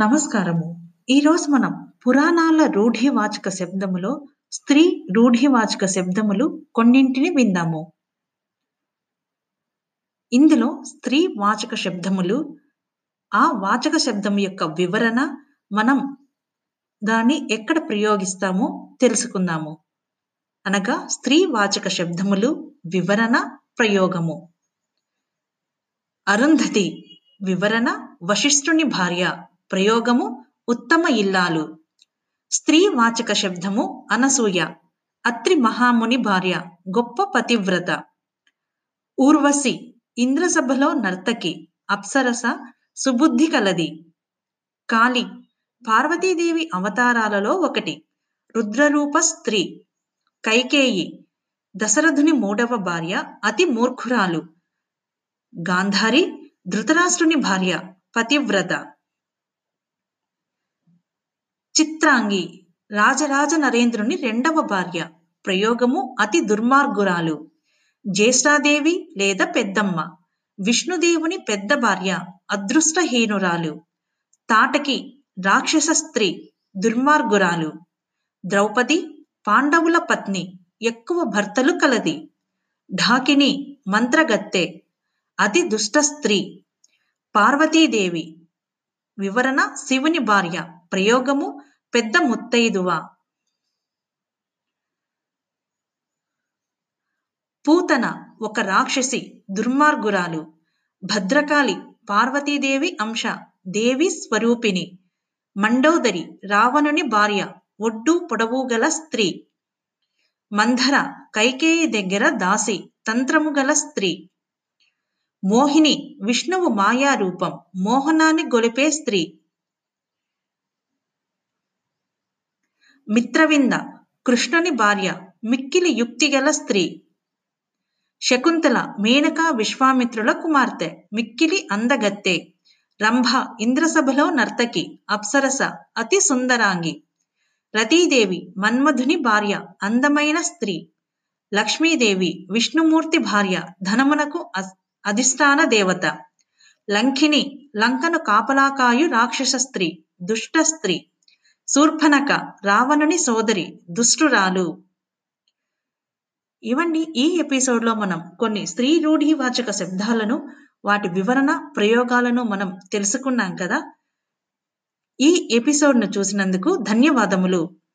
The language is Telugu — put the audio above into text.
నమస్కారము. ఈరోజు మనం పురాణాల రూఢివాచక శబ్దములో స్త్రీ రూఢివాచక శబ్దములు కొన్నింటిని విందాము. ఇందులో స్త్రీ వాచక శబ్దములు, ఆ వాచక శబ్దం యొక్క వివరణ, మనం దాన్ని ఎక్కడ ప్రయోగిస్తామో తెలుసుకుందాము. అనగా స్త్రీ వాచక శబ్దములు వివరణ, ప్రయోగము. అరుంధతి వివరణ వశిష్ఠుని భార్య ప్రయోగము ఉత్తమ ఇల్లాలు. స్త్రీ వాచక శబ్దము అనసూయ. అత్రి మహాముని భార్య. గొప్ప పతివ్రత. ఊర్వశి. ఇంద్రసభలో నర్తకి. అప్సరస. సుబుద్ధి కలది. కాళి. పార్వతీదేవి అవతారాలలో ఒకటి. రుద్రరూప స్త్రీ. కైకేయి. దశరథుని మూడవ భార్య. అతి మూర్ఖురాలు. గాంధారి. ధృతరాష్ట్రుని భార్య. పతివ్రత. చిత్రాంగి రాజరాజ నరేంద్రుని రెండవ భార్య ప్రయోగము అతి దుర్మార్గురాలు. జ్యేష్ఠాదేవి లేదా పెద్దమ్మ విష్ణుదేవుని పెద్ద భార్య అదృష్టహీనురాలు. తాటకి రాక్షస స్త్రీ దుర్మార్గురాలు. ద్రౌపది పాండవుల పత్ని ఎక్కువ భర్తలు కలది. ఢాకిని మంత్రగత్తె అతి దుష్ట స్త్రీ. పార్వతీదేవి వివరణ శివుని భార్య. ప్రయోగము పెద్ద ముత్తైదువ. పూతన ఒక రాక్షసి దుర్మార్గురాలు. భద్రకాళి పార్వతీదేవి అంశ దేవి స్వరూపిణి. మండోదరి రావణుని భార్య ఒడ్డు పొడవు గల స్త్రీ. మంధర కైకేయి దగ్గర దాసి తంత్రము గల స్త్రీ. మోహిని విష్ణువు మాయారూపం మోహనాన్ని గొలిపే స్త్రీ. మిత్రవింద. కృష్ణుని భార్య. మిక్కిలి యుక్తిగల స్త్రీ. శకుంతల మేనకా విశ్వామిత్రుల కుమార్తె. మిక్కిలి అందగత్తె. రంభ ఇంద్రసభలో నర్తకి. అప్సరస అతి సుందరాంగి. రతీదేవి మన్మధుని భార్య. అందమైన స్త్రీ. లక్ష్మీదేవి విష్ణుమూర్తి భార్య. ధనమునకు అధిష్టాన దేవత. లంకిని లంకను కాపలాకాయు రాక్షస స్త్రీ దుష్ట స్త్రీ. శూర్భనక రావణుని సోదరి దుష్టురాలు. ఇవండి ఈ ఎపిసోడ్లో మనం కొన్ని స్త్రీ రూఢివాచక శబ్దాలను వాటి వివరణ ప్రయోగాలను మనం తెలుసుకున్నాం కదా. ఈ ఎపిసోడ్ను చూసినందుకు ధన్యవాదములు.